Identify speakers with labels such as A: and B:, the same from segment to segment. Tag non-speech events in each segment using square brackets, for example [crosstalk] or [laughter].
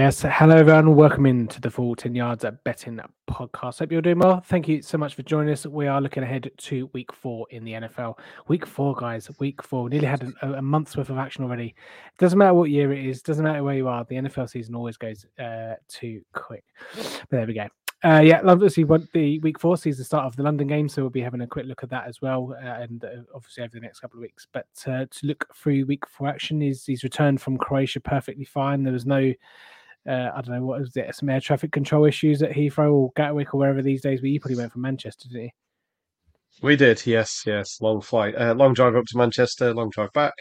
A: Yes, hello everyone. Welcome into the full 10 yards at betting podcast. Hope you're doing well. Thank you so much for joining us. We are looking ahead to week four in the NFL. Week four, guys, week four. We Nearly had a, a month's worth of action already. Doesn't matter what year it is, doesn't matter where you are. The NFL season always goes uh, too quick. But there we go. Uh, yeah, obviously, what the week four the start of the London game, so we'll be having a quick look at that as well, uh, and uh, obviously over the next couple of weeks. But uh, to look through week four action, is he's returned from Croatia perfectly fine. There was no, uh, I don't know what was it, some air traffic control issues at Heathrow or Gatwick or wherever these days. But you probably went from Manchester, didn't you?
B: We did, yes, yes. Long flight, uh, long drive up to Manchester, long drive back.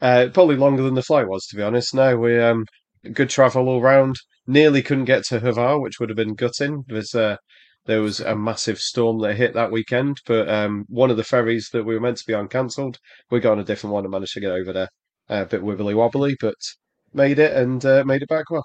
B: Uh, probably longer than the flight was, to be honest. No, we um, good travel all round. Nearly couldn't get to Hvar, which would have been gutting. There's uh, there was a massive storm that hit that weekend, but um, one of the ferries that we were meant to be on cancelled. We got on a different one and managed to get over there. Uh, a bit wibbly wobbly, but made it and uh, made it back well.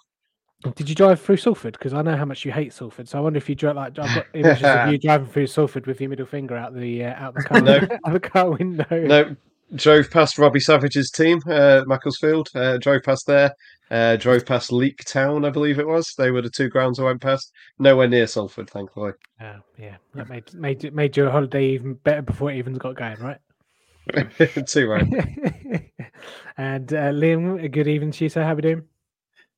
A: Did you drive through Salford? Because I know how much you hate Salford. So I wonder if you drove like I've got [laughs] images of you driving through Salford with your middle finger out the uh, out the car
B: No. [laughs]
A: out the car window.
B: No, drove past Robbie Savage's team, uh, Macclesfield. Uh, drove past there. Uh, drove past Leek Town, I believe it was. They were the two grounds I went past. Nowhere near Salford, thankfully.
A: Oh, yeah, that made made made your holiday even better before it even got going, right? [laughs]
B: Too right.
A: and uh, Liam, a good evening to you. So how are we doing?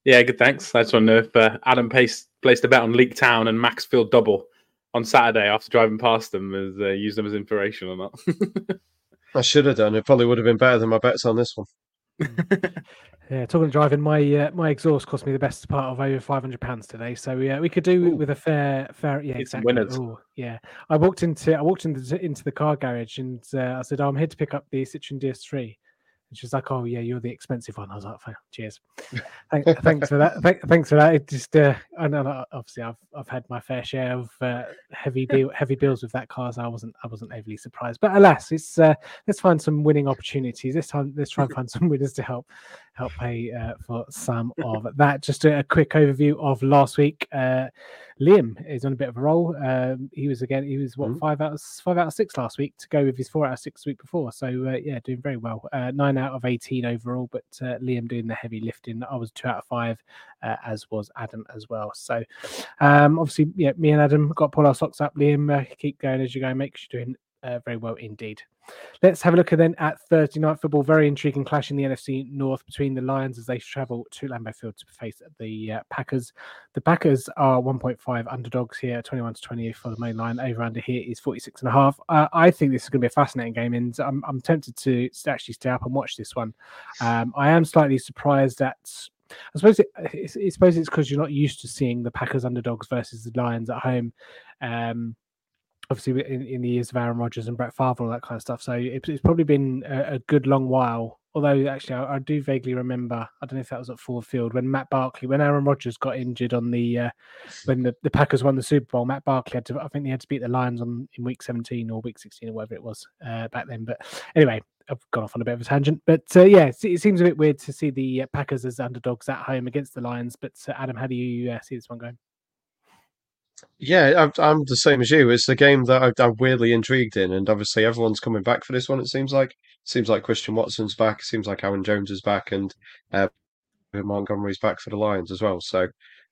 C: Yeah, good. Thanks. I just want to know if uh, Adam Pace placed a bet on Leek Town and Maxfield double on Saturday after driving past them, as uh, used them as inspiration or not. [laughs]
B: I should have done. It probably would have been better than my bets on this one. [laughs]
A: Yeah, talking of driving, my uh, my exhaust cost me the best part of over five hundred pounds today. So yeah, we could do
C: Ooh.
A: with a fair fair yeah
C: Get
A: exactly.
C: winners.
A: Ooh, yeah, I walked into I walked into into the car garage and uh, I said, oh, "I'm here to pick up the Citroen DS3." And she's like, "Oh yeah, you're the expensive one." I was like, "Fine, "Cheers, Thank, thanks for that. Thank, thanks for that." It just uh, I know obviously I've I've had my fair share of uh, heavy deal [laughs] heavy bills with that car, so I wasn't I wasn't overly surprised. But alas, it's uh, let's find some winning opportunities this time. Let's try and find some [laughs] winners to help help pay uh, for some of that. Just a, a quick overview of last week. Liam is on a bit of a roll. Um, he was again. He was what
B: Mhm.
A: five out of five out of six last week to go with his four out of six week before. So uh, yeah, doing very well. Uh, nine out of eighteen overall, but uh, Liam doing the heavy lifting. I was two out of five, uh, as was Adam as well. So um, obviously, yeah, me and Adam got to pull our socks up. Liam, uh, keep going as you go. Make sure you're doing uh, very well indeed. Let's have a look then at Thursday night football. Very intriguing clash in the NFC North between the Lions as they travel to Lambeau Field to face the uh, Packers. The Packers are 1.5 underdogs here, 21 to 20 for the main line. Over under here is 46 and a half. Uh, I think this is going to be a fascinating game, and I'm, I'm tempted to actually stay up and watch this one. Um, I am slightly surprised that. I suppose it, it's, I suppose it's because you're not used to seeing the Packers underdogs versus the Lions at home. Um, obviously in, in the years of Aaron Rodgers and Brett Favre, all that kind of stuff. So it, it's probably been a, a good long while. Although actually, I, I do vaguely remember. I don't know if that was at Ford Field when Matt Barkley, when Aaron Rodgers got injured on the uh, when the, the Packers won the Super Bowl. Matt Barkley had to, I think, they had to beat the Lions on in week seventeen or week sixteen or whatever it was uh, back then. But anyway, I've gone off on a bit of a tangent. But uh, yeah, it, it seems a bit weird to see the uh, Packers as underdogs at home against the Lions. But uh, Adam, how do you uh, see this one going?
B: Yeah, I'm, the same as you. It's a game that I'm weirdly intrigued in, and obviously everyone's coming back for this one. It seems like seems like Christian Watson's back. It seems like Aaron Jones is back, and uh, Montgomery's back for the Lions as well. So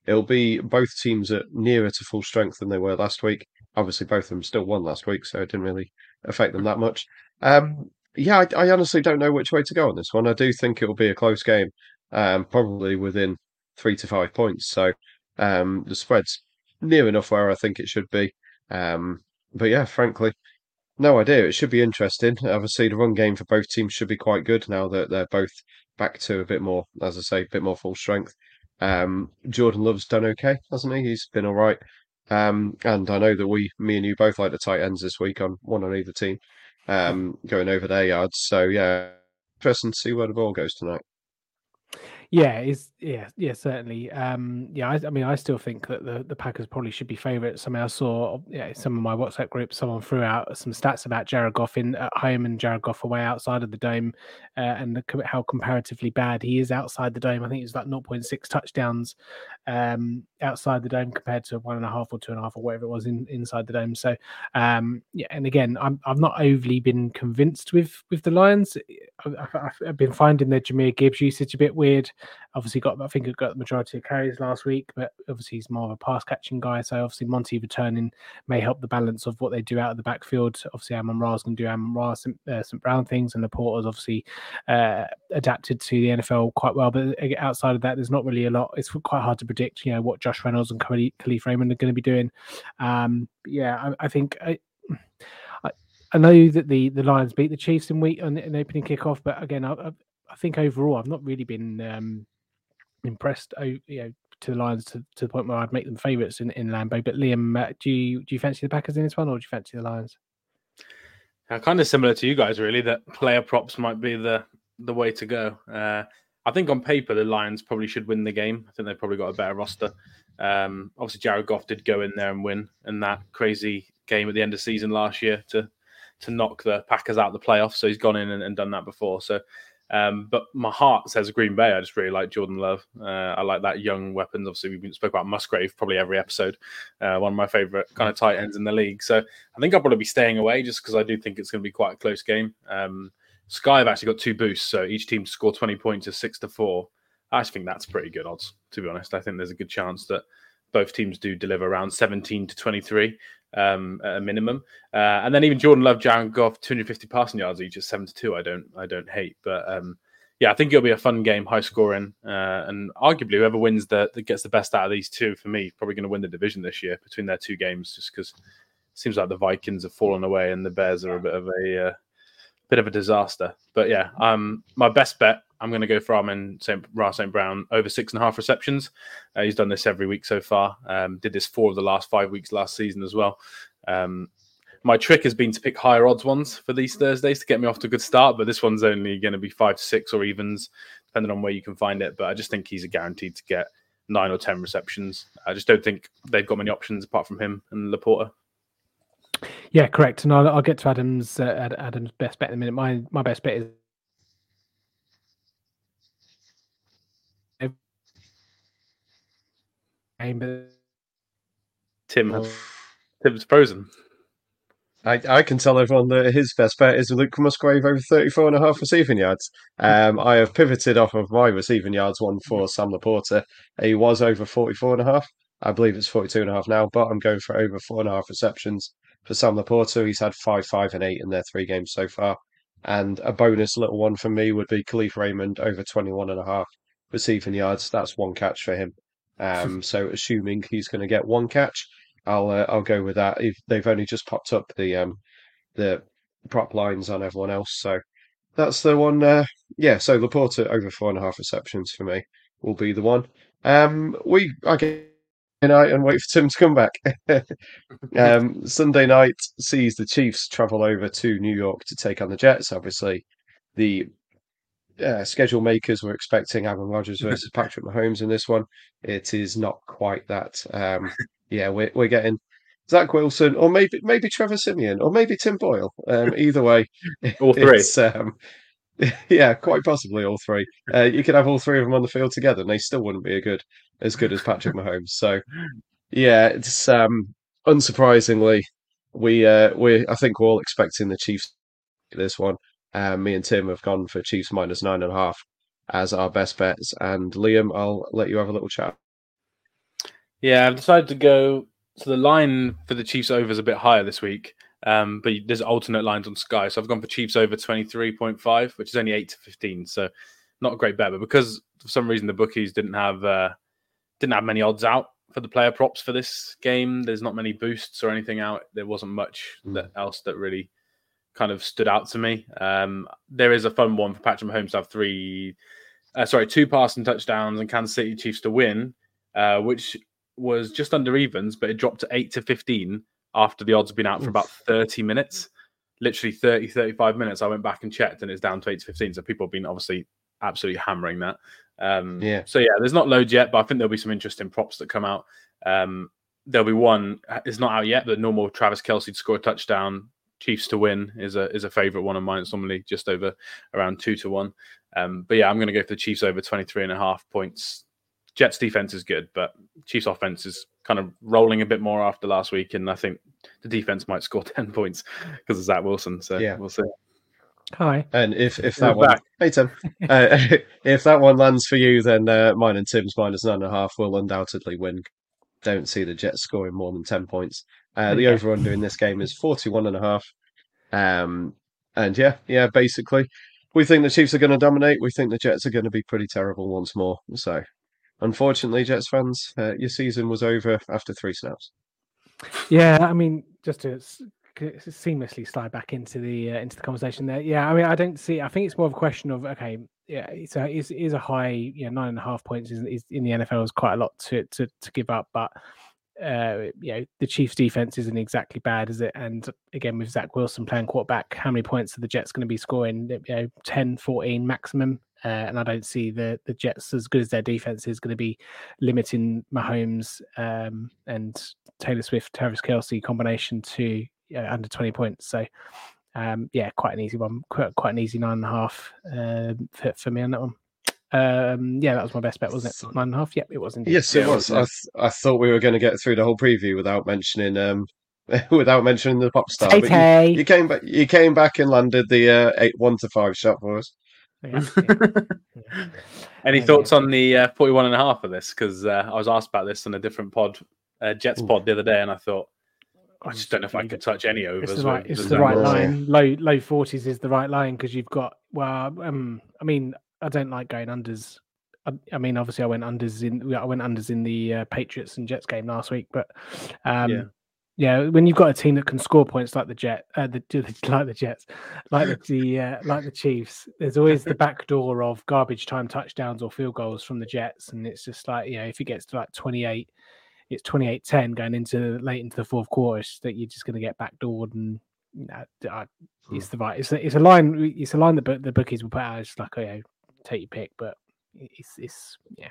B: it'll be both teams at nearer to full strength than they were last week. Obviously, both of them still won last week, so it didn't really affect them that much. Um, yeah, I, I honestly don't know which way to go on this one. I do think it will be a close game, um, probably within three to five points. So um, the spread's near enough where I think it should be. Um, but yeah, frankly, no idea. It should be interesting. Obviously, the run game for both teams should be quite good now that they're both back to a bit more, as I say, a bit more full strength. Um, Jordan Love's done okay, hasn't he? He's been all right. Um, and I know that we, me and you, both like the tight ends this week on one on either team, um, going over their yards. So yeah, interesting to see where the ball goes tonight.
A: Yeah, is yeah, yeah, certainly. Um, yeah, I, I mean, I still think that the, the Packers probably should be favourites. I mean, I saw yeah, some of my WhatsApp group, someone threw out some stats about Jared Goff in at home and Jared Goff away outside of the dome, uh, and the, how comparatively bad he is outside the dome. I think it's like 0.6 touchdowns um, outside the dome compared to one and a half or two and a half or whatever it was in, inside the dome. So um, yeah, and again, I'm I've not overly been convinced with with the Lions. I've, I've, I've been finding the Jahmyr Gibbs usage a bit weird. Obviously, got I think he got the majority of carries last week, but obviously he's more of a pass catching guy. So obviously Monty returning may help the balance of what they do out of the backfield. Obviously, Amon Ra's going to do Amon Ra, St. Uh, St. Brown things, and the Laporta's obviously uh, adapted to the NFL quite well. But outside of that, there's not really a lot. It's quite hard to predict, you know, what Josh Reynolds and Kalif Raymond are going to be doing. Um, yeah, I, I think. I, I know that the the Lions beat the Chiefs in week in, in opening kickoff, but again, I, I think overall I've not really been um, impressed. You know, to the Lions to, to the point where I'd make them favourites in, in Lambeau. But Liam, uh, do you do you fancy the Packers in this one, or do you fancy the Lions?
C: Uh, kind of similar to you guys, really. That player props might be the the way to go. Uh, I think on paper the Lions probably should win the game. I think they've probably got a better roster. Um, obviously, Jared Goff did go in there and win in that crazy game at the end of season last year to to knock the Packers out of the playoffs. So he's gone in and, and done that before. So, um, but my heart says Green Bay. I just really like Jordan Love. Uh, I like that young weapons. Obviously, we spoke about Musgrave probably every episode. Uh, one of my favorite kind of tight ends in the league. So I think I'll probably be staying away just because I do think it's going to be quite a close game. Um, Sky have actually got two boosts, so each team to score 20 points is six to four. I think that's pretty good odds, to be honest. I think there's a good chance that both teams do deliver around 17 to 23 um, at a minimum. Uh, and then even Jordan Love, Jared Goff, 250 passing yards each at 7 to 2. I don't, I don't hate, but um, yeah, I think it'll be a fun game, high scoring, uh, and arguably whoever wins the that gets the best out of these two for me probably going to win the division this year between their two games, just because it seems like the Vikings have fallen away and the Bears are a bit of a uh, bit of a disaster. But yeah, um, my best bet I'm going to go for Amon St. Ra St. Brown over six and a half receptions. Uh, he's done this every week so far. Um, did this four of the last five weeks last season as well. Um, my trick has been to pick higher odds ones for these Thursdays to get me off to a good start, but this one's only going to be five to six or evens, depending on where you can find it. But I just think he's a guaranteed to get nine or ten receptions. I just don't think they've got many options apart from him and Laporta.
A: Yeah, correct. And I'll, I'll get to Adam's uh, Adam's best bet in a minute. My my best bet is
C: Tim, oh. Tim's frozen.
B: I, I can tell everyone that his best bet is Luke Musgrave over 34 and a half receiving yards. Um, I have pivoted off of my receiving yards one for Sam Laporta. He was over 44 and a half. I believe it's 42 and a half now, but I'm going for over four and a half receptions for Sam Laporta. He's had five, five, and eight in their three games so far. And a bonus little one for me would be Kalif Raymond over 21 and a half receiving yards. That's one catch for him. Um, [laughs] so assuming he's going to get one catch, I'll uh, I'll go with that. If they've only just popped up the um, the prop lines on everyone else, so that's the one. Uh, yeah, so Laporta over four and a half receptions for me will be the one. Um, we I get night and wait for Tim to come back. [laughs] um, Sunday night sees the Chiefs travel over to New York to take on the Jets. Obviously, the uh, schedule makers were expecting Aaron Rodgers versus [laughs] Patrick Mahomes in this one. It is not quite that. Um, yeah, we're we're getting Zach Wilson, or maybe maybe Trevor Siemian, or maybe Tim Boyle. Um, either way, [laughs]
C: all three. Um, [laughs]
B: yeah, quite possibly all three. Uh, you could have all three of them on the field together, and they still wouldn't be a good as good as Patrick Mahomes. So, yeah, it's um, unsurprisingly we uh, we I think we're all expecting the Chiefs this one. Um, me and Tim have gone for Chiefs minus nine and a half as our best bets. And Liam, I'll let you have a little chat.
C: Yeah, I've decided to go. So the line for the Chiefs over is a bit higher this week, um, but there's alternate lines on Sky. So I've gone for Chiefs over 23.5, which is only 8 to 15. So not a great bet, but because for some reason the bookies didn't have uh, didn't have many odds out for the player props for this game. There's not many boosts or anything out. There wasn't much mm. that else that really kind of stood out to me. Um, there is a fun one for Patrick Mahomes to have three, uh, sorry, two passing touchdowns and Kansas City Chiefs to win, uh, which was just under evens, but it dropped to eight to 15 after the odds had been out for about 30 minutes. Literally 30, 35 minutes. I went back and checked and it's down to eight to 15. So people have been obviously absolutely hammering that. Um, yeah. So yeah, there's not loads yet, but I think there'll be some interesting props that come out. Um, there'll be one. It's not out yet, but normal Travis Kelce to score a touchdown Chiefs to win is a is a favorite one of mine. It's normally just over around two to one. Um, but yeah, I'm going to go for the Chiefs over 23 and a half points. Jets defense is good, but Chiefs offense is kind of rolling a bit more after last week, and I think the defense might score [laughs] 10 points because of Zach Wilson. So yeah, we'll see.
A: Hi.
B: And if if
C: We're
B: that one,
C: back.
B: hey Tim, uh, [laughs] if that one lands for you, then uh, mine and Tim's minus nine and a half will undoubtedly win. Don't see the Jets scoring more than ten points. Uh, the
A: Okay.
B: over under in this game is 41 and a half. Um, and yeah, yeah, basically, we think the Chiefs are going to dominate. We think the Jets are going to be pretty terrible once more. So, unfortunately, Jets fans, uh, your season was over after three snaps.
A: Yeah, I mean, just to seamlessly slide back into the uh, into the conversation there. Yeah, I mean, I don't see. I think it's more of a question of okay, yeah, it's a is is a high, you know, nine and a half points is, is in the NFL is quite a lot to to to give up, but. Uh, you know the Chiefs' defense isn't exactly bad, is it? And again, with Zach Wilson playing quarterback, how many points are the Jets going to be scoring? You know, 10, 14 maximum. Uh, and I don't see the the Jets as good as their defense is going to be limiting Mahomes um, and Taylor Swift, Travis Kelce combination to you know, under 20 points. So, um, yeah, quite an easy one, quite, quite an easy nine and a half um, for, for me on that one. Um, yeah, that was my best bet, wasn't it? Nine and a half. Yep, it was indeed.
B: Yes, it was. I, th- I thought we were going to get through the whole preview without mentioning um [laughs] without mentioning the pop star.
A: Tay
B: but you, you came back. You came back and landed the uh, eight one to five shot for us.
A: Yeah, [laughs] yeah. [laughs]
C: Any thoughts on the uh, 41 and a half of this? Because uh, I was asked about this on a different pod, uh, Jets
B: Ooh.
C: pod, the other day, and I thought, I just don't know if I could touch any overs.
A: It's the right. It's the right line. Low low forties is the right line because you've got. Well, um, I mean, I don't like going unders. I, I mean, obviously, I went unders in. I went unders in the uh, Patriots and Jets game last week, but um,
C: Yeah.
A: yeah. when you've got a team that can score points like the Jet, uh, the [laughs] like the Jets, like the, the uh, like the Chiefs, there's always the back door of garbage time touchdowns or field goals from the Jets, and it's just like you know, if it gets to like 28 it's 28-10 going into late into the fourth quarter that you're just going to get backdoored and you know, I- it's the right it's a, it's a line it's a line that the bookies will put out it's like oh, know, take your pick but it's it's yeah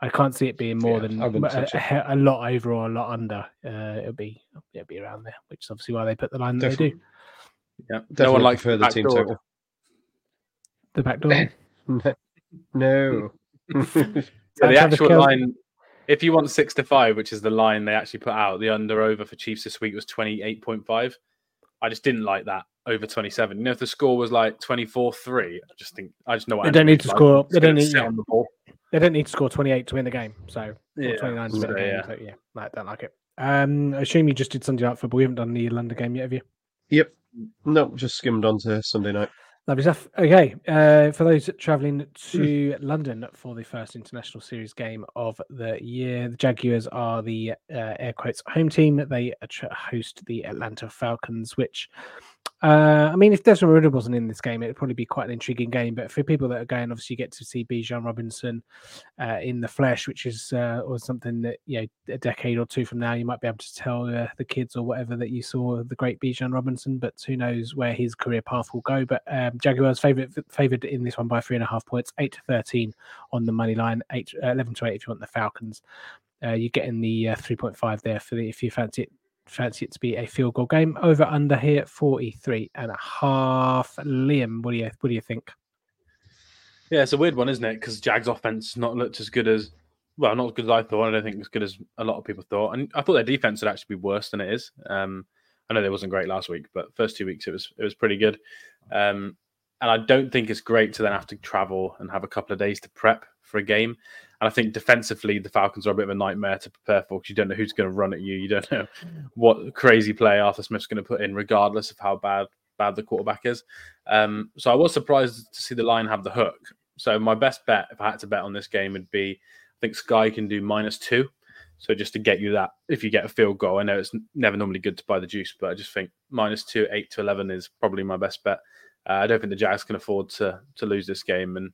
A: I can't see it being more
B: Yeah,
A: than a, a, a lot over or a lot under. Uh, it'll be it'll be around there, which is obviously why they put the line that they do.
C: Yeah. no one likes
B: prefer the team
C: backdoor.
B: total.
A: The back door. [laughs] [laughs]
B: no.
C: So the actual
A: Kelce-
C: line, if you want six to five, which is the line they actually put out, the under over for Chiefs this week was twenty eight point five. I just didn't like that over twenty seven. You know, if the score was like 24-3, I just think I just know what
A: They don't need to
C: like.
A: score-
C: It's
A: they don't
C: gonna
A: need-
C: sit
A: yeah.
C: on the ball.
A: They don't need to score 28 to win the game, so
C: Yeah,
A: 29 to win the game.
C: yeah.
A: So yeah, I don't like it. Um, I assume you just did Sunday night football. We haven't done the London game yet, have you?
B: Yep. No, just skimmed on to Sunday night.
A: Lovely stuff. Okay, uh, for those travelling to [clears throat] London for the first international series game of the year, the Jaguars are the uh, air quotes home team. They host the Atlanta Falcons, which. Uh, I mean, if Desmond Ridder wasn't in this game, it'd probably be quite an intriguing game. But for people that are going, obviously, you get to see Bijan Robinson uh, in the flesh, which is uh, or something that you know a decade or two from now you might be able to tell uh, the kids or whatever that you saw the great Bijan Robinson. But who knows where his career path will go? But um, Jaguars favorite favored in this one by three and a half points, eight to thirteen on the money line, eight uh, eleven to eight if you want the Falcons. Uh, you're getting the uh, three point five there for the if you fancy it fancy it to be a field goal game. Over under here, 43 and a half. Liam, what do you what do you think?
C: Yeah, it's a weird one, isn't it? Because Jags' offense not looked as good as well, not as good as I thought. I don't think as good as a lot of people thought, and I thought their defense would actually be worse than it is. Um, I know they wasn't great last week, but first two weeks it was it was pretty good. Um, and I don't think it's great to then have to travel and have a couple of days to prep for a game. And I think defensively, the Falcons are a bit of a nightmare to prepare for because you don't know who's going to run at you. You don't [laughs] know what crazy play Arthur Smith's going to put in, regardless of how bad bad the quarterback is. Um, so I was surprised to see the line have the hook. So my best bet, if I had to bet on this game, would be I think Sky can do minus two. So just to get you that, if you get a field goal, I know it's never normally good to buy the juice, but I just think minus two, eight to eleven is probably my best bet. Uh, I don't think the Jags can afford to to lose this game, and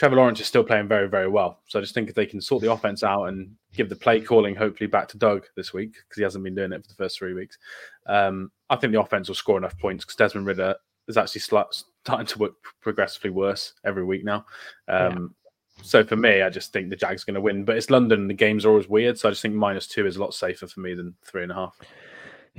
C: Trevor Lawrence is still playing very, very well. So I just think if they can sort the offense out and give the play calling hopefully back to Doug this week because he hasn't been doing it for the first three weeks, um, I think the offense will score enough points because Desmond Ridder is actually starting to work progressively worse every week now. Um, So for me, I just think the Jags are going to win. But it's London, the games are always weird. So I just think minus two is a lot safer for me than three and a half.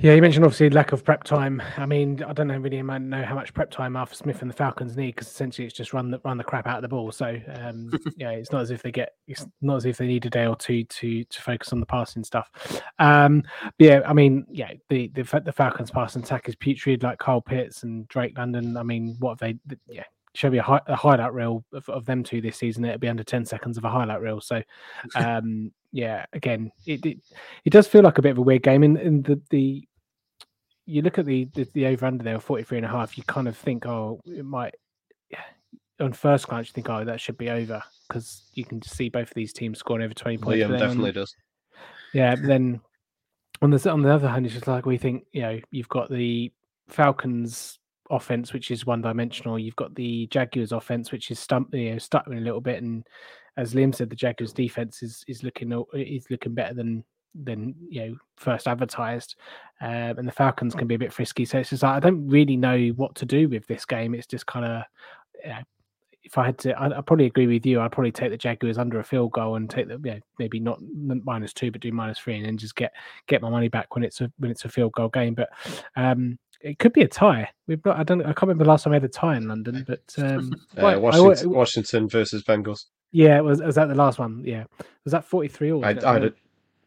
A: Yeah, you mentioned obviously lack of prep time. I mean, I don't know really know how much prep time Arthur Smith and the Falcons need because essentially it's just run the run the crap out of the ball. So um, [laughs] yeah, it's not as if they get it's not as if they need a day or two to to focus on the passing stuff. Um, but yeah, I mean, yeah, the the, the Falcons passing attack is putrid, like Kyle Pitts and Drake London. I mean, what have they? Yeah, show me a, hi- a highlight reel of, of, them two this season, it'll be under 10 seconds of a highlight reel. So, [laughs] um, yeah, again, it, it, it does feel like a bit of a weird game. In, in the, the you look at the, the, the over under there, 43 and a half, you kind of think, oh, it might, on first glance, you think, oh, that should be over because you can see both of these teams scoring over 20 points.
B: Liam definitely does.
A: Yeah, then on the, on the other hand, it's just like we think, you know, you've got the Falcons offense, which is one dimensional. You've got the Jaguars offense, which is stump, you know, stuttering a little bit. And as Liam said, the Jaguars defense is is looking is looking better than than you know first advertised. Um, and the Falcons can be a bit frisky. So it's just like I don't really know what to do with this game. It's just kind of. You know, if I had to, I, I probably agree with you. I'd probably take the Jaguars under a field goal and take the, you know, maybe not minus two, but do minus three, and then just get get my money back when it's a when it's a field goal game. But um, it could be a tie. We've got, I don't I can't remember the last time we had a tie in London, but um, [laughs]
B: uh, Washington, I, Washington versus Bengals.
A: Yeah, was was that the last one? Yeah, was that forty three all?
B: I, I,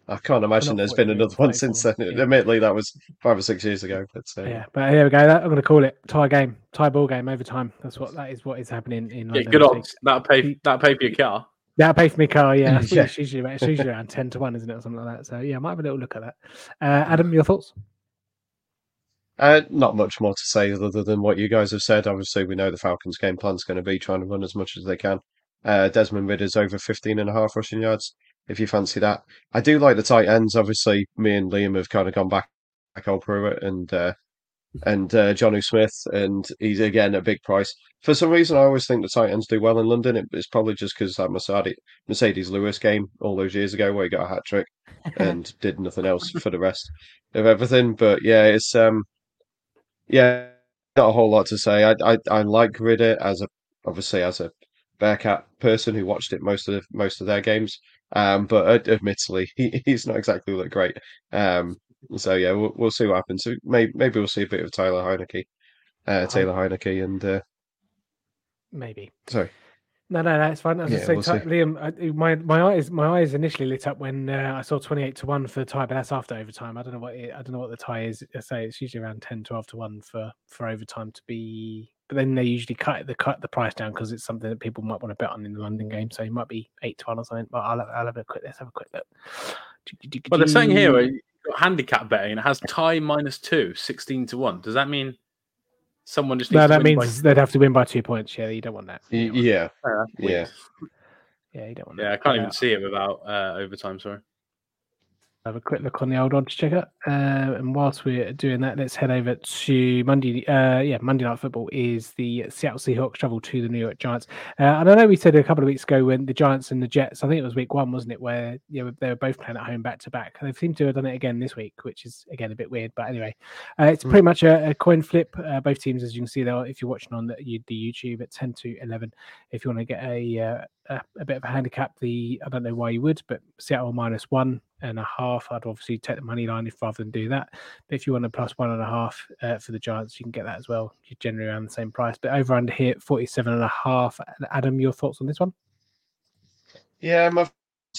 B: I, can't imagine there's been another one since then. Yeah. Admittedly, that was five or six years ago. But uh,
A: yeah, but here we go. That, I'm going to call it tie game, tie ball game overtime. That's what that is. What is happening in London.
C: Yeah, good odds. That'll pay. That'll pay for your car.
A: That'll pay for my car. Yeah, [laughs] yeah. It's, usually, it's usually around ten to one, isn't it, or something like that. So yeah, I might have a little look at that. Uh, Adam, your thoughts?
B: Uh, not much more to say other than what you guys have said. Obviously, we know the Falcons' game plan is going to be trying to run as much as they can. Uh, Desmond Ridder's over 15 and a half rushing yards, if you fancy that. I do like the tight ends. Obviously, me and Liam have kind of gone back, back Cole Pruitt and uh, and uh, Jonnu Smith, and he's again a big price. For some reason, I always think the tight ends do well in London. It, it's probably just because that Mercedes, Marcedes Lewis game all those years ago where he got a hat trick [laughs] and did nothing else for the rest of everything. But yeah, it's um, yeah, not a whole lot to say. I I, I like Ridder as a obviously as a Bearcat person who watched it most of the, most of their games. Um, but admittedly, he, he's not exactly look great. Um, so yeah, we'll, we'll see what happens. So maybe maybe we'll see a bit of Tyler Heinicke, uh, Taylor Heinicke, and uh,
A: maybe.
B: Sorry.
A: No, no, no, it's fine. As yeah, I say, we'll Liam, I, my my eyes my eyes initially lit up when uh, I saw twenty eight to one for the tie, but that's after overtime. I don't know what it, I don't know what the tie is. I say it's usually around 10, 12 to one for for overtime to be. But then they usually cut the cut the price down because it's something that people might want to bet on in the London game. So it might be eight to one or something. But I'll have, I'll have a quick. Let's have a quick look.
C: Well, they're saying here uh, handicap betting and it has tie minus two, 16 to one. Does that mean someone just
A: no, that means by... they'd have to win by two points. Yeah, you don't want that.
B: You don't want yeah, that.
A: yeah, yeah. You don't want.
C: Yeah,
A: that.
C: I can't even see it without uh, overtime. Sorry
A: have a quick look on the old odds checker. Uh, and whilst we're doing that, let's head over to Monday. Uh, yeah, Monday Night Football is the Seattle Seahawks travel to the New York Giants. Uh, and I know we said a couple of weeks ago when the Giants and the Jets, I think it was week one, wasn't it, where you know, they were both playing at home back to back. They seem to have done it again this week, which is again a bit weird. But anyway, uh, it's hmm. pretty much a, a coin flip. Uh, both teams, as you can see there, if you're watching on the, the YouTube at 10 to 11, if you want to get a uh, a, a, bit of a handicap. The I don't know why you would, but Seattle minus one and a half. I'd obviously take the money line if rather than do that. But if you want a plus one and a half uh, for the Giants, you can get that as well. You're generally around the same price. But over under here, 47 and a half. Adam, your thoughts on this one?
B: Yeah, my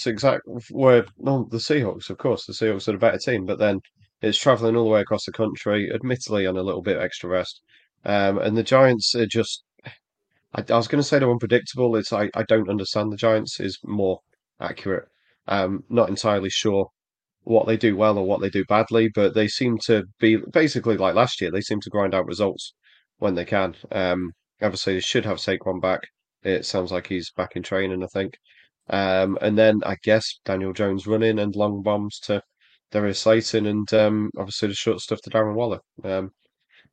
B: exact where no, the Seahawks, of course, the Seahawks are a better team, but then it's traveling all the way across the country, admittedly on a little bit extra rest. Um, and the Giants are just I, I was going to say they're unpredictable. It's I, I don't understand the Giants is more accurate. Um, not entirely sure what they do well or what they do badly, but they seem to be basically like last year. They seem to grind out results when they can. Um, obviously, they should have Saquon back. It sounds like he's back in training, I think. Um, and then I guess Daniel Jones running and long bombs to Darius Slayton and um, obviously the short stuff to Darren Waller. Um,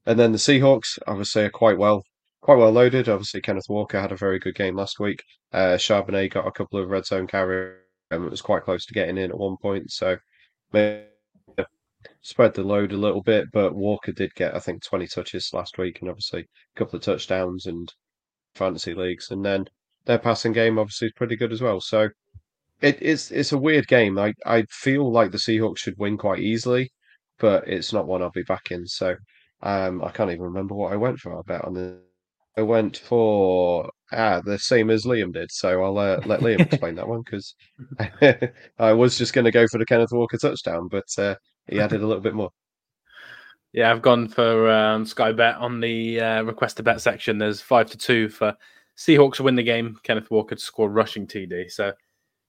B: and then the Seahawks obviously are quite well quite well loaded. Obviously, Kenneth Walker had a very good game last week. Uh, Charbonnet got a couple of red zone carries. Um, it was quite close to getting in at one point. So maybe spread the load a little bit. But Walker did get, I think, 20 touches last week and obviously a couple of touchdowns and fantasy leagues. And then their passing game obviously is pretty good as well. So it, it's it's a weird game. I, I feel like the Seahawks should win quite easily, but it's not one I'll be back in. So um, I can't even remember what I went for. I bet on the. I went for ah the same as Liam did. So I'll uh, let Liam [laughs] explain that one because [laughs] I was just going to go for the Kenneth Walker touchdown, but uh, he added a little bit more.
C: Yeah, I've gone for um, Sky Bet on the uh, request to bet section. There's five to two for Seahawks to win the game. Kenneth Walker to score rushing TD. So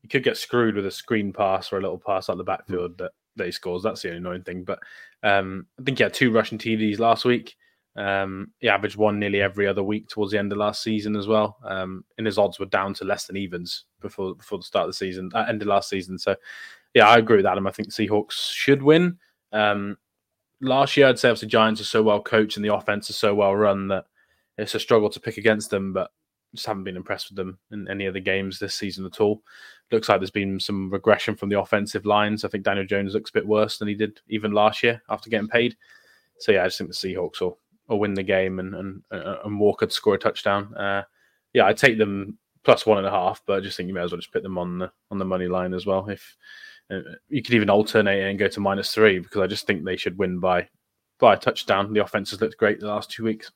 C: you could get screwed with a screen pass or a little pass out the backfield that, that he scores. That's the only annoying thing. But um, I think he had two rushing TDs last week. Um, he averaged one nearly every other week towards the end of last season as well. Um, and his odds were down to less than evens before before the start of the season, uh, end of last season. So yeah, I agree with Adam. I think Seahawks should win. Um, last year, I'd say the Giants are so well coached and the offense is so well run that it's a struggle to pick against them. But just haven't been impressed with them in any of the games this season at all. Looks like there's been some regression from the offensive lines. I think Daniel Jones looks a bit worse than he did even last year after getting paid. So yeah, I just think the Seahawks will, will win the game and and, uh, and Walker to score a touchdown. Uh, yeah, I'd take them plus one and a half, but I just think you may as well just put them on the on the money line as well. If uh, you could even alternate and go to minus three because I just think they should win by by a touchdown. The offense has looked great the last two weeks.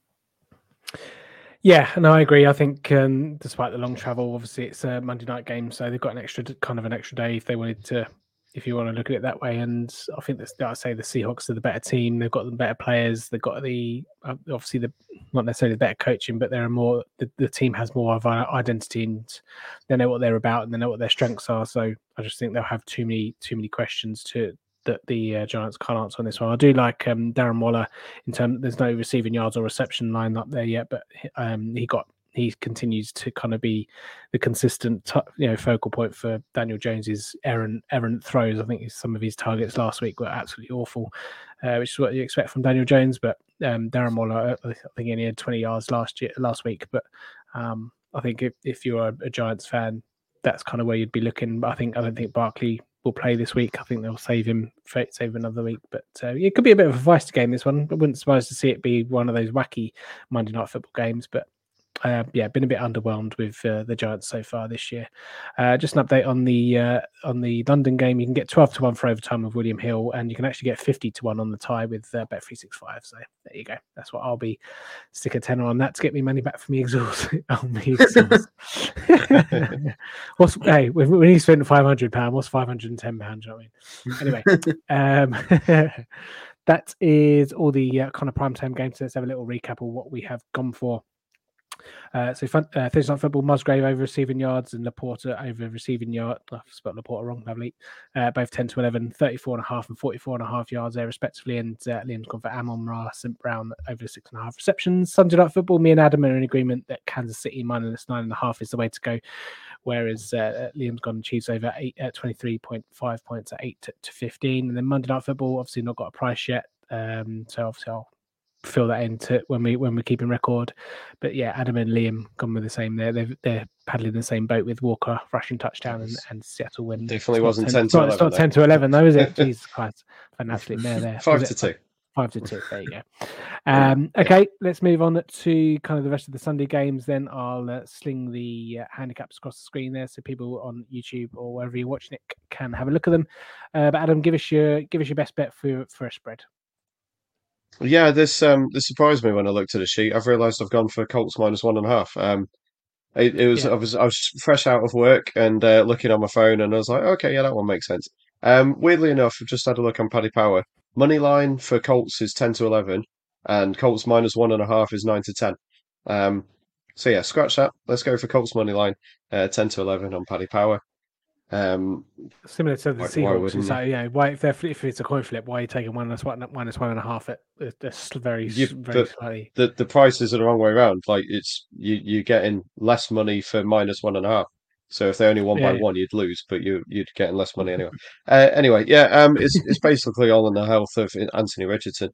A: Yeah, no, I agree. I think um, despite the long travel, obviously it's a Monday night game, so they've got an extra kind of an extra day if they wanted to, if you want to look at it that way. And I think that I say the Seahawks are the better team. They've got the better players. They've got the uh, obviously the not necessarily the better coaching, but they're more the, the team has more of an identity and they know what they're about and they know what their strengths are. So I just think they'll have too many too many questions to that the uh, Giants can't answer on this one. I do like um, Darren Waller in terms. There's no receiving yards or reception line up there yet, but um, he got he continues to kind of be the consistent t- you know focal point for Daniel Jones's errant errant throws. I think some of his targets last week were absolutely awful, uh, which is what you expect from Daniel Jones. But um, Darren Waller, I think he only had 20 yards last year last week. But um, I think if, if you're a, Giants fan, that's kind of where you'd be looking. But I think I don't think Barkley will play this week. I think they'll save him save another week. But uh, it could be a bit of a feisty game. This one, I wouldn't surprise to see it be one of those wacky Monday night football games. But uh, yeah, been a bit underwhelmed with uh, the Giants so far this year. Uh, just an update on the uh, on the London game. You can get twelve to one for overtime with William Hill, and you can actually get fifty to one on the tie with uh, Bet three six five. So there you go. That's what I'll be stick a tenner on that to get me money back for [laughs] me exhaust. on me exhaust. [laughs] what's hey when, you spend five hundred pound, what's five hundred and ten pounds? You know what I mean? Anyway, [laughs] um, that is all the uh, kind of prime time games. So let's have a little recap of what we have gone for uh, so uh, Thursday night football, Musgrave over receiving yards and Laporta over receiving yard. Oh, I've spelled Laporta wrong, lovely. Uh, both 10 to 11, 34 and a half and 44 and a half yards there, respectively. And uh, Liam's gone for Amon Ra St. Brown over six and a half receptions. Sunday night football, me and Adam are in agreement that Kansas City minus nine and a half is the way to go. Whereas uh, Liam's gone and Chiefs over eight, uh, 23.5 points at 8 to, to 15. And then Monday night football, obviously not got a price yet. Um, so obviously I'll fill that in into when we when we're keeping record. But yeah, Adam and Liam gone with the same. They're they're, they're paddling the same boat with Walker rushing touchdown and, and Seattle win.
B: Definitely wasn't
A: 10,
B: 10 to
A: not,
B: 11.
A: It's not ten to eleven though, is it? [laughs] Jesus Christ, an absolute mare there.
B: Five
A: Was
B: to
A: it?
B: two.
A: Five to two. [laughs] There you go. Um, okay, let's move on to kind of the rest of the Sunday games. Then I'll uh, sling the uh, handicaps across the screen there, so people on YouTube or wherever you're watching it can have a look at them. Uh, but Adam, give us your give us your best bet for for a spread.
B: Yeah, this um this surprised me when I looked at the sheet. I've realised I've gone for Colts minus one and a half. Um, it, it was
A: Yeah.
B: I was I was fresh out of work and uh, looking on my phone, and I was like, okay, yeah, that one makes sense. Um, weirdly enough, I've just had a look on Paddy Power. Money line for Colts is ten to eleven, and Colts minus one and a half is nine to ten. Um, so yeah, scratch that. Let's go for Colts money line, uh, ten to eleven on Paddy Power. Um,
A: Similar to the
B: Why- why
A: Seahawks,
B: you?
A: like, yeah, why if they're if it's a coin flip, why are you taking one minus one minus one and a half? It's very
B: You-
A: very
B: but-
A: slightly.
B: the the prices are the wrong way around. Like it's you you're getting less money for minus one and a half. So if they only won
A: Yeah,
B: by
A: yeah.
B: one, you'd lose, but you you'd getting less money anyway. [laughs] Uh, anyway, yeah, um, it's it's basically all in the health of Anthony Richardson.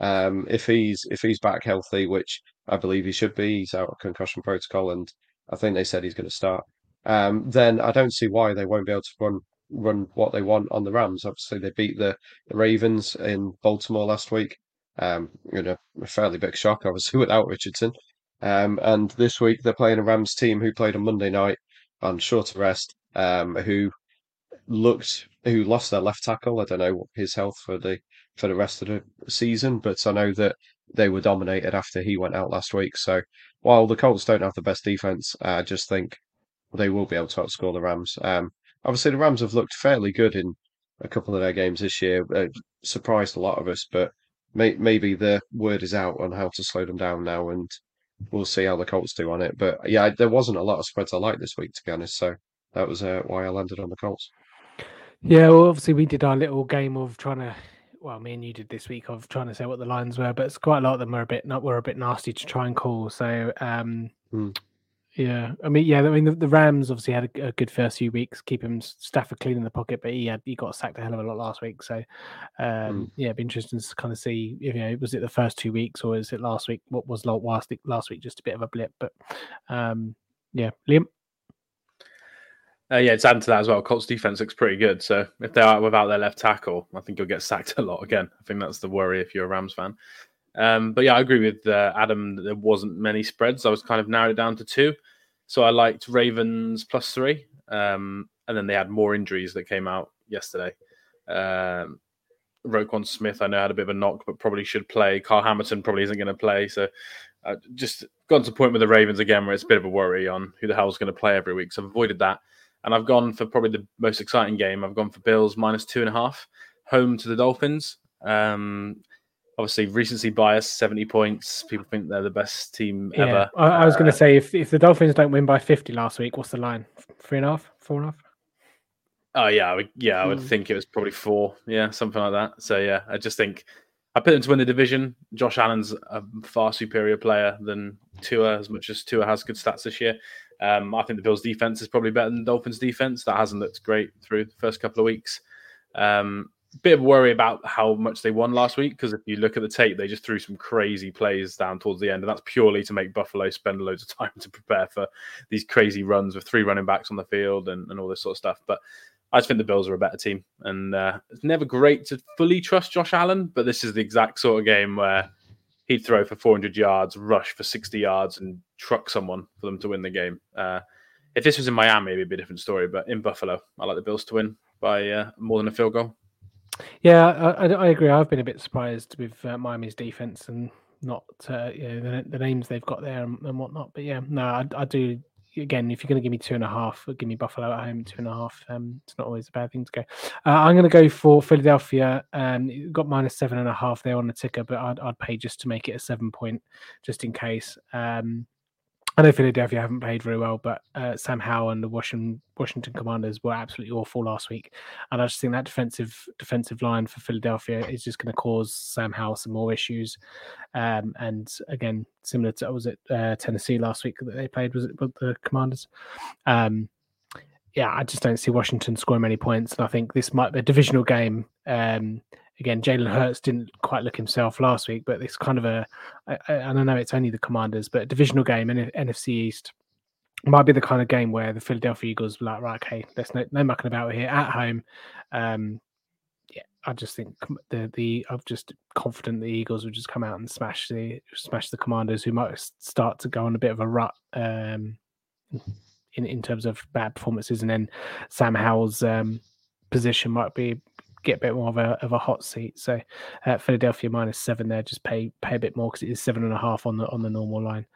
B: Um, if he's if he's back healthy, which I believe he should be, he's out of concussion protocol, and I think they said he's going to start. Um, then I don't see why they won't be able to run run what they want on the Rams. Obviously, they beat the, the Ravens in Baltimore last week. Um, you know, a fairly big shock, obviously, [laughs] without Richardson. Um, and this week they're playing a Rams team who played on Monday night on shorter rest, um, who looked who lost their left tackle. I don't know his health for the for the rest of the season, but I know that they were dominated after he went out last week. So while the Colts don't have the best defense, I just think they will be able to outscore the Rams. Um, obviously, the Rams have looked fairly good in a couple of their games this year. Uh, surprised a lot of us, but may, maybe the word is out on how to slow them down now, and we'll see how the Colts do on it. But yeah, there wasn't a lot of spreads I like this week, to be honest. So that was uh, why I landed on the Colts.
A: Yeah, well, obviously we did our little game of trying to. Well, me and you did this week of trying to say what the lines were, but it's quite a lot of them were a bit not were a bit nasty to try and call. So um,
B: Hmm.
A: Yeah, I mean, yeah, I mean the, the Rams obviously had a, a good first few weeks, keeping Stafford clean in the pocket, but he had he got sacked a hell of a lot last week. So um, yeah, it'd be interesting to kind of see if you know was it the first two weeks or is it last week? What was last week? Last week just a bit of a blip, but um, yeah, Liam.
C: Uh, yeah, it's adding to that as well. Colts defense looks pretty good. So if they are without their left tackle, I think you'll get sacked [laughs] a lot again. I think that's the worry if you're a Rams fan. Um, but yeah, I agree with uh, Adam. There wasn't many spreads. I was kind of narrowed down to two. So I liked Ravens plus three, um, and then they had more injuries that came out yesterday. Um, Roquan Smith, I know had a bit of a knock, but probably should play. Carl Hamilton probably isn't going to play. So uh, just gone to the point with the Ravens again, where it's a bit of a worry on who the hell's going to play every week. So I've avoided that, and I've gone for probably the most exciting game. I've gone for Bills minus two and a half, home to the Dolphins. Um, obviously, recency bias, seventy points. People think they're the best team
A: Yeah,
C: ever.
A: I, I was going
C: Uh,
A: to say if, if the Dolphins don't win by fifty last week, what's the line? Three and a half, four and a half.
C: Oh yeah, I would, yeah, I would
A: Hmm.
C: think it was probably four, yeah, something like that. So yeah, I just think I put them to win the division. Josh Allen's a far superior player than Tua, as much as Tua has good stats this year. Um, I think the Bills' defense is probably better than the Dolphins' defense. That hasn't looked great through the first couple of weeks. Um, bit of worry about how much they won last week because if you look at the tape, they just threw some crazy plays down towards the end, and that's purely to make Buffalo spend loads of time to prepare for these crazy runs with three running backs on the field and, and all this sort of stuff. But I just think the Bills are a better team, and uh, it's never great to fully trust Josh Allen, but this is the exact sort of game where he'd throw for 400 yards, rush for 60 yards, and truck someone for them to win the game. Uh, if this was in Miami, it'd be a different story, but in Buffalo, I like the Bills to win by uh, more than a field goal.
A: Yeah, I, I, I agree. I've been a bit surprised with uh, Miami's defense and not uh, you know, the, the names they've got there and, and whatnot. But yeah, no, I, I do. Again, if you're going to give me two and a half, give me Buffalo at home two and a half. Um, it's not always a bad thing to go. Uh, I'm going to go for Philadelphia. Um, got minus seven and a half there on the ticker, but I'd, I'd pay just to make it a seven point, just in case. Um, I know Philadelphia haven't played very well, but uh, Sam Howell and the Washington Washington Commanders were absolutely awful last week, and I just think that defensive defensive line for Philadelphia is just going to cause Sam Howell some more issues. Um, and again, similar to was it uh, Tennessee last week that they played? Was it with the Commanders? Um, yeah, I just don't see Washington scoring many points, and I think this might be a divisional game. Um, again, Jalen Hurts didn't quite look himself last week, but it's kind of a, and I know, it's only the Commanders, but a divisional game in NFC East might be the kind of game where the Philadelphia Eagles be like, right, okay, there's no, no mucking about here at home. Um, yeah, I just think the the I'm just confident the Eagles will just come out and smash the smash the Commanders, who might start to go on a bit of a rut. Um, in, in terms of bad performances, and then Sam Howell's um, position might be get a bit more of a of a hot seat. So uh, Philadelphia minus seven there, just pay pay a bit more because it is seven and a half on the on the normal line.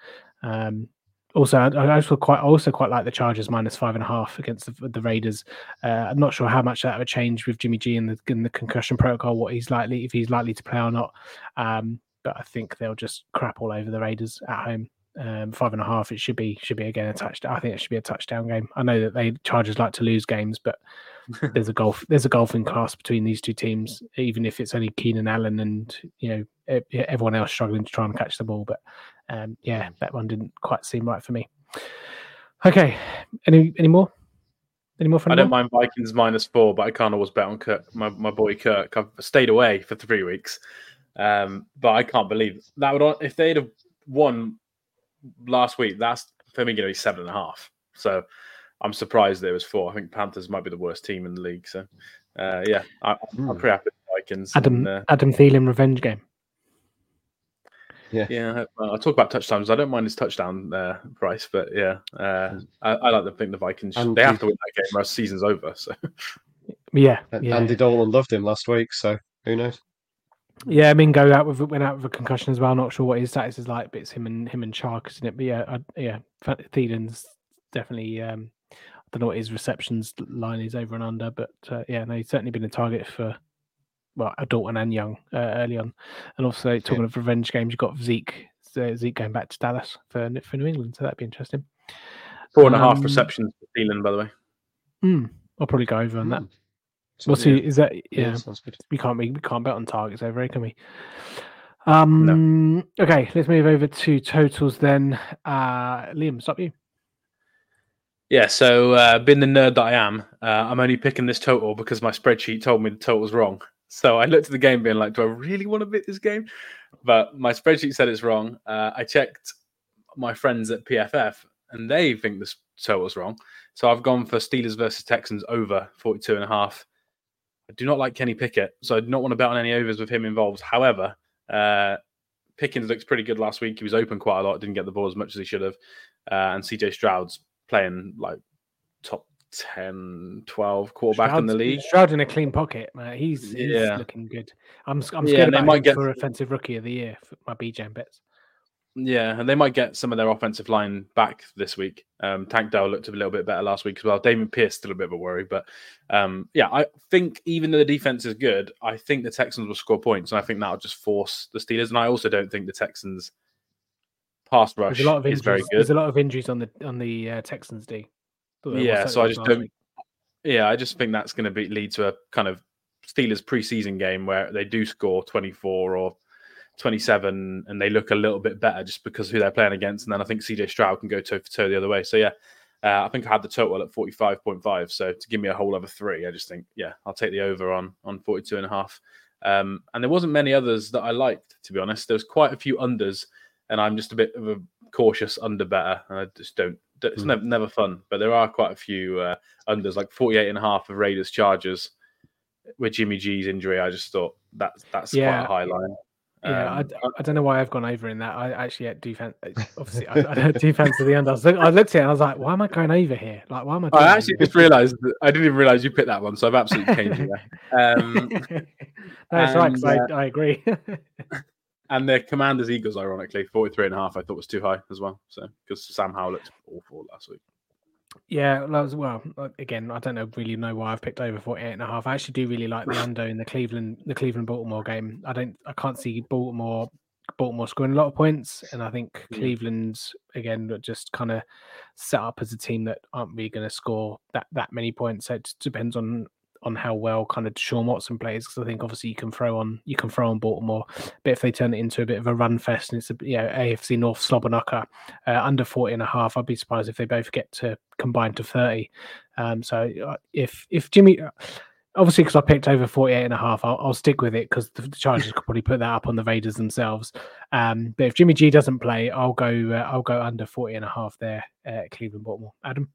A: Um, also, I, also quite also quite like the Chargers minus five and a half against the, the Raiders. Uh, I'm not sure how much that would change with Jimmy G and the, and the concussion protocol, what he's likely if he's likely to play or not. Um, but I think they'll just crap all over the Raiders at home. Um, five and a half. It should be should be again a touchdown. I think it should be a touchdown game. I know that they Chargers like to lose games, but there's a golf there's a golfing class between these two teams. Even if it's only Keenan Allen and you know everyone else struggling to try and catch the ball, but um, yeah, that one didn't quite seem right for me. Okay, any any more? Any more?
C: I don't mind Vikings minus four, but I can't always bet on Kirk, my, my boy Kirk. I've stayed away for three weeks, um, but I can't believe that would if they'd have won last week. That's for me going to be seven and a half. So I'm surprised there was four. I think Panthers might be the worst team in the league. So uh, yeah, I, I'm
B: Hmm.
C: pretty happy with the Vikings.
A: Adam
C: and, uh,
A: Adam Thielen revenge game.
C: yeah, well, I'll talk about touchdowns. I don't mind his touchdown uh, price, but yeah, uh, I, I like to think the Vikings.
B: And
C: they have to win that game, or else season's over. So
A: Yeah, yeah.
B: Andy Dalton loved him last week, so who knows?
A: Yeah, Mingo out with went out with a concussion as well. Not sure what his status is like, but it's him and him and Chark, isn't it? But yeah, I, yeah, Fa- Thielen's definitely. Um, I don't know what his receptions line is over and under, but uh, yeah, no, he's certainly been a target for well, Dalton and Young uh, early on. And also talking of revenge games, you've got Zeke, so Zeke going back to Dallas for for New England, so that'd be interesting.
C: Four and a half
A: Um,
C: receptions for Thielen, by the way.
A: Hmm, I'll probably go over on that.
B: Mm.
A: We'll
B: So,
A: see.
B: yeah,
A: Is that
B: yeah,
A: yeah?
B: sounds good.
A: we can't we, we can't bet on targets over here, can we? Um okay, let's move over to totals then. Uh Liam, stop you.
C: Yeah, so uh, being the nerd that I am, uh, I'm only picking this total because my spreadsheet told me the total's wrong. So I looked at the game being like, do I really want to bet this game? But my spreadsheet said it's wrong. Uh, I checked my friends at PFF and they think this total's wrong. So I've gone for Steelers versus Texans over 42 and a half. I do not like Kenny Pickett, so I do not want to bet on any overs with him involved. However, uh, Pickens looks pretty good last week. He was open quite a lot, didn't get the ball as much as he should have. Uh, and CJ Stroud's playing like top 10, 12 quarterback in the league.
A: Stroud in a clean pocket, man. He's, he's
C: Yeah.
A: looking good. I'm I'm
C: Yeah,
A: scared
C: and they might get-
A: for offensive rookie of the year for my BJam bets.
C: Yeah, and they might get some of their offensive line back this week. Um, Tank Dell looked a little bit better last week as well. Dameon Pierce still a bit of a worry, but um, yeah, I think even though the defense is good, I think the Texans will score points, and I think that'll just force the Steelers. And I also don't think the Texans pass rush
A: There's a lot of
C: is
A: injuries.
C: very good.
A: There's a lot of injuries on the on the uh, Texans D. Thought there was
C: Yeah, so I just don't.
A: week.
C: Yeah, I just think that's going to be lead to a kind of Steelers preseason game where they do score 24 or 27 and they look a little bit better just because of who they're playing against. And then I think CJ Stroud can go toe for toe the other way. So yeah, uh, I think I had the total at 45.5. So to give me a whole other three, I just think, yeah, I'll take the over on on 42 and a half. Um, and there wasn't many others that I liked, to be honest. There was quite a few unders, and I'm just a bit of a cautious under better. And I just don't. It's
B: Hmm.
C: never, never fun, but there are quite a few uh, unders, like 48 and a half of Raiders Chargers with Jimmy G's injury. I just thought that that's
A: Yeah.
C: quite a high line.
A: Yeah,
C: Um,
A: I, I don't know why I've gone over in that. I actually had defense. Obviously, I, I had [laughs] defense to the under. I, look, I looked at it and I was like, "Why am I going over here? Like, why am I?"
C: I
A: this?"
C: actually just realised that I didn't even realise you picked that one, so I've absolutely changed it. [laughs] Um,
A: That's right.
C: and,
A: I, I agree. [laughs]
C: and the Commanders Eagles, ironically, 43 and a half, I thought was too high as well. So because Sam Howell looked awful last week.
A: Yeah, that was well. uh, Again, I don't know really know why I've picked over 48 and a half. I actually do really like the [laughs] under in the Cleveland the Cleveland Baltimore game. I don't I can't see Baltimore Baltimore scoring a lot of points, and I think
C: Mm.
A: Cleveland's again just kind of set up as a team that aren't really going to score that that many points. So it depends on on how well kind of Sean Watson plays because I think obviously you can throw on you can throw on Baltimore, but if they turn it into a bit of a run fest and it's a you know AFC North slobber knocker uh, under 40 and a half, I'd be surprised if they both get to combine to 30. Um, so uh, if if Jimmy uh, obviously because I picked over 48 and a half, I'll, I'll stick with it because the, the Chargers could probably put that up on the Raiders themselves. Um, but if Jimmy G doesn't play, I'll go uh, I'll go under 40 and a half there at Cleveland Baltimore. Adam.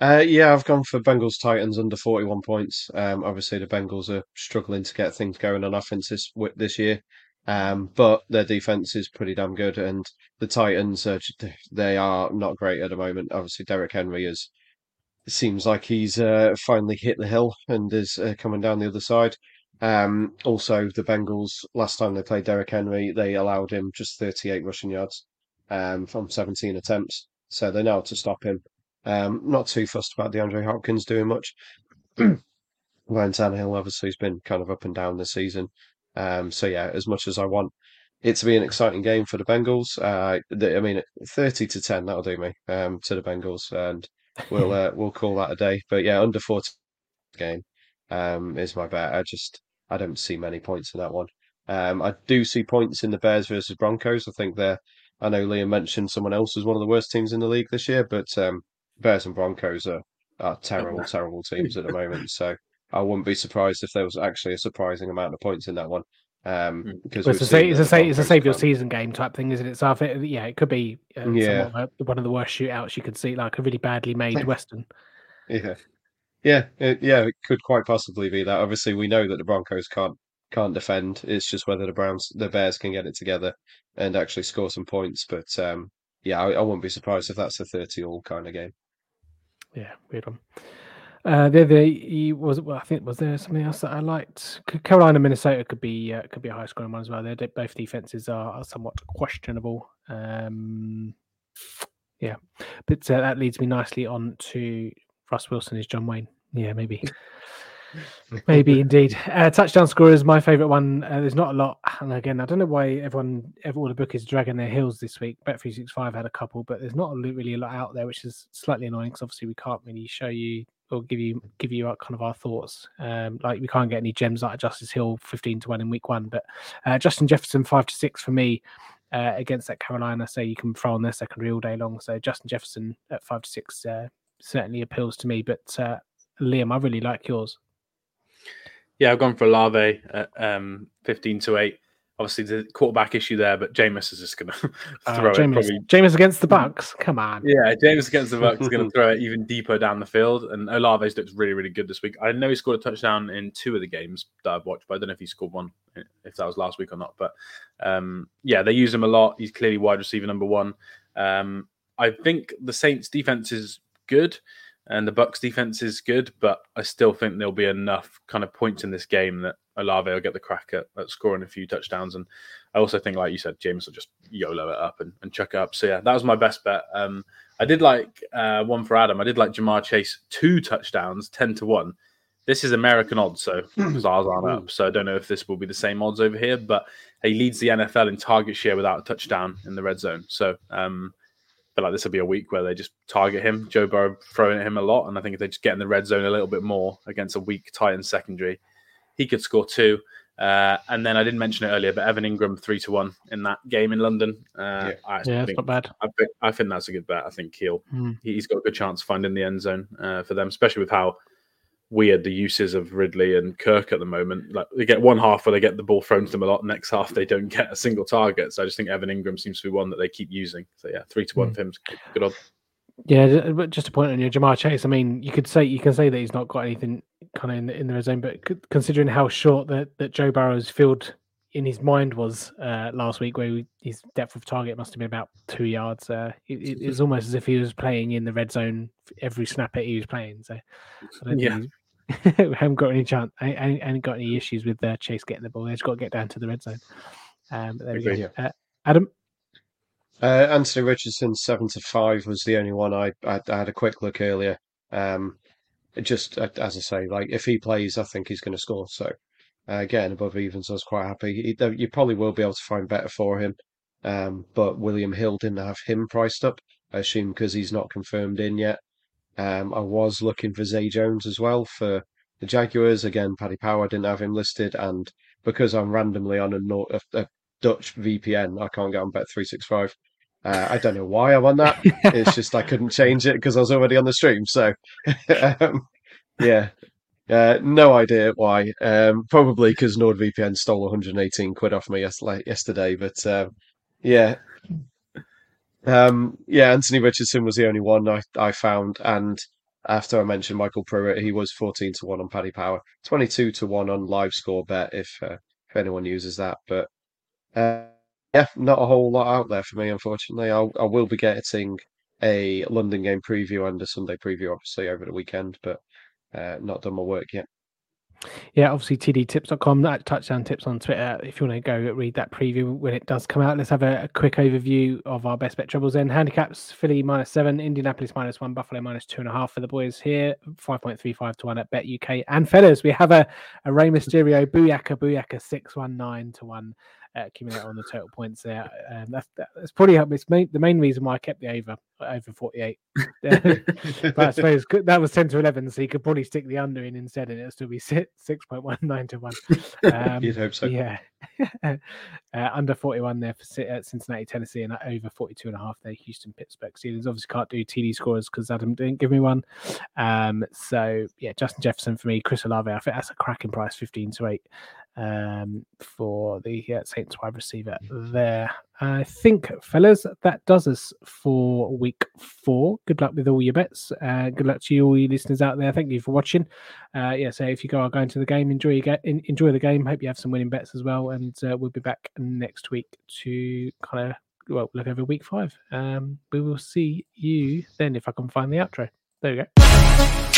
B: Uh, yeah, I've gone for Bengals Titans under 41 points. Um, obviously, the Bengals are struggling to get things going on offense this, this year, um, but their defense is pretty damn good. And the Titans, are, they are not great at the moment. Obviously, Derrick Henry is seems like he's uh, finally hit the hill and is uh, coming down the other side. Um, also, the Bengals last time they played Derrick Henry, they allowed him just 38 rushing yards um, from 17 attempts. So they know how to stop him. Um, not too fussed about DeAndre Hopkins doing much. [clears throat] Ryan Tannehill obviously has been kind of up and down this season. Um, so yeah, as much as I want it to be an exciting game for the Bengals, uh, the, I mean, thirty to ten that'll do me um, to the Bengals, and we'll [laughs] uh, we'll call that a day. But yeah, under forty game um, is my bet. I just I don't see many points in that one. Um, I do see points in the Bears versus Broncos. I think they're. I know Liam mentioned someone else as one of the worst teams in the league this year, but um, Bears and Broncos are, are terrible, [laughs] terrible teams at the moment. So I wouldn't be surprised if there was actually a surprising amount of points in that one. Um,
C: Mm.
B: because
A: Well, it's, a
B: we've
A: it's, a
B: the
A: it's a save your season game type thing, isn't it? So I think, yeah, it could be uh,
B: Yeah.
A: somewhat of a, one of the worst shootouts you could see, like a really badly made [laughs] Western.
B: Yeah, yeah, it, yeah. It could quite possibly be that. Obviously, we know that the Broncos can't can't defend. It's just whether the Browns, the Bears, can get it together and actually score some points. But um, yeah, I, I wouldn't be surprised if that's a thirty-all kind of game.
A: Yeah, weird one. Uh, the other he was well, I think was there something else that I liked. Carolina, Minnesota could be uh, could be a high scoring one as well. They're both defenses are, are somewhat questionable. Um, yeah, but uh, that leads me nicely on to Russ Wilson is John Wayne. Yeah, maybe. [laughs] Maybe indeed. Uh, touchdown scorer is my favourite one. Uh, there's not a lot, and again, I don't know why everyone, all the book is dragging their heels this week. Bet three six five had a couple, but there's not really a lot out there, which is slightly annoying because obviously we can't really show you or give you give you kind of our thoughts. Um, like we can't get any gems like Justice Hill fifteen to one in week one, but uh, Justin Jefferson five to six for me. Uh, against that Carolina, so you can throw on their secondary all day long. So Justin Jefferson at five to six uh, certainly appeals to me. But uh, Liam, I really like yours.
C: Yeah, I've gone for Olave at um, 15 to 8. Obviously, the quarterback issue there, but Jameis is just going [laughs] to uh, throw uh,
A: Jameis,
C: it. Probably...
A: Jameis against the Bucks. Come on.
C: Yeah, Jameis against the Bucks is going [laughs] to throw it even deeper down the field. And Olave's looks really, really good this week. I know he scored a touchdown in two of the games that I've watched, but I don't know if he scored one, if that was last week or not. But um, yeah, they use him a lot. He's clearly wide receiver number one. Um, I think the Saints defense is good and the Bucks defense is good, but I still think there'll be enough kind of points in this game that Olave will get the crack at, at scoring a few touchdowns. And I also think, like you said, Jameis will just YOLO it up and, and chuck it up. So yeah, that was my best bet. Um, I did like uh, one for Adam. I did like Ja'Marr Chase two touchdowns, ten to one. This is American odds, so [clears throat] ours aren't up. So I don't know if this will be the same odds over here, but he leads the NFL in target share without a touchdown in the red zone. So um, feel like this will be a week where they just target him. Joe Burrow throwing at him a lot, and I think if they just get in the red zone a little bit more against a weak Titans secondary, he could score two. Uh, and then I didn't mention it earlier, but Evan Engram three to one in that game in London. Uh,
A: yeah, yeah think, not bad.
C: I think, I think that's a good bet. I think he'll mm. he's got a good chance finding the end zone uh, for them, especially with how weird the uses of Ridley and Kirk at the moment. Like they get one half where they get the ball thrown to them a lot, next half they don't get a single target. So I just think Evan Engram seems to be one that they keep using. So yeah, three to one mm. for him, good odd.
A: Yeah, but just a point on your Ja'Marr Chase. I mean, you could say you can say that he's not got anything kind of in the, in the red zone, but considering how short that that Joe Burrow's field in his mind was uh, last week, where he, his depth of target must have been about two yards. Uh, it, it's almost as if he was playing in the red zone every snap that he was playing. So yeah, [laughs] haven't got any chance. I, I, I haven't got any issues with uh, Chase getting the ball. They just got to get down to the red zone. Um, there we go. Uh, Adam.
B: Uh, Anthony Richardson seven to five was the only one I I, I had a quick look earlier. Um, just uh, as I say, like if he plays, I think he's going to score. So uh, getting above evens, I was quite happy. He, you probably will be able to find better for him. Um, but William Hill didn't have him priced up. I assume because he's not confirmed in yet. Um, I was looking for Zay Jones as well for the Jaguars. Again, Paddy Power didn't have him listed, and because I'm randomly on a, a, a Dutch VPN, I can't get on Bet365. Uh, I don't know why I'm on that. [laughs] it's just I couldn't change it because I was already on the stream. So, [laughs] um, yeah, uh, no idea why. Um, probably because NordVPN stole 118 quid off me yesterday. But uh, yeah, um, yeah, Anthony Richardson was the only one I, I found, and after I mentioned MyCole Pruitt, he was fourteen to one on Paddy Power, twenty two to one on Live Score Bet if uh, if anyone uses that. But uh, yeah, not a whole lot out there for me, unfortunately. I'll, I will be getting a London game preview and a Sunday preview, obviously, over the weekend, but uh, not done my work yet.
A: Yeah, obviously tdtips.com, that touchdown tips on Twitter. If you want to go read that preview when it does come out, let's have a, a quick overview of our best bet troubles then. Handicaps Philly minus seven, Indianapolis minus one, Buffalo minus two and a half for the boys here, 5.35 to one at Bet UK. And fellas, we have a, a Rey Mysterio Booyaka Booyaka 619 to one accumulate on the total points there. Um, that's, that's probably it's main, the main reason why I kept the over over 48. [laughs] but I suppose that was 10 to 11, so you could probably stick the under in instead, and it'll still be 6.19 to 1. [laughs]
B: Um, You'd hope so.
A: Yeah. [laughs] uh, under 41 there for uh, Cincinnati, Tennessee, and over 42 and a half there, Houston, Pittsburgh Steelers. Obviously, can't do TD scores because Adam didn't give me one. Um, so, yeah, Justin Jefferson for me, Chris Olave, I think that's a cracking price, 15 to 8 um, for the uh, Saints wide receiver there. I think, fellas, that does us for week four. Good luck with all your bets. Uh, good luck to you, all you listeners out there. Thank you for watching. Uh, yeah, so if you go going to the game, enjoy your ga- enjoy the game. Hope you have some winning bets as well. And uh, we'll be back next week to kind of well look over week five. Um, we will see you then if I can find the outro. There we go.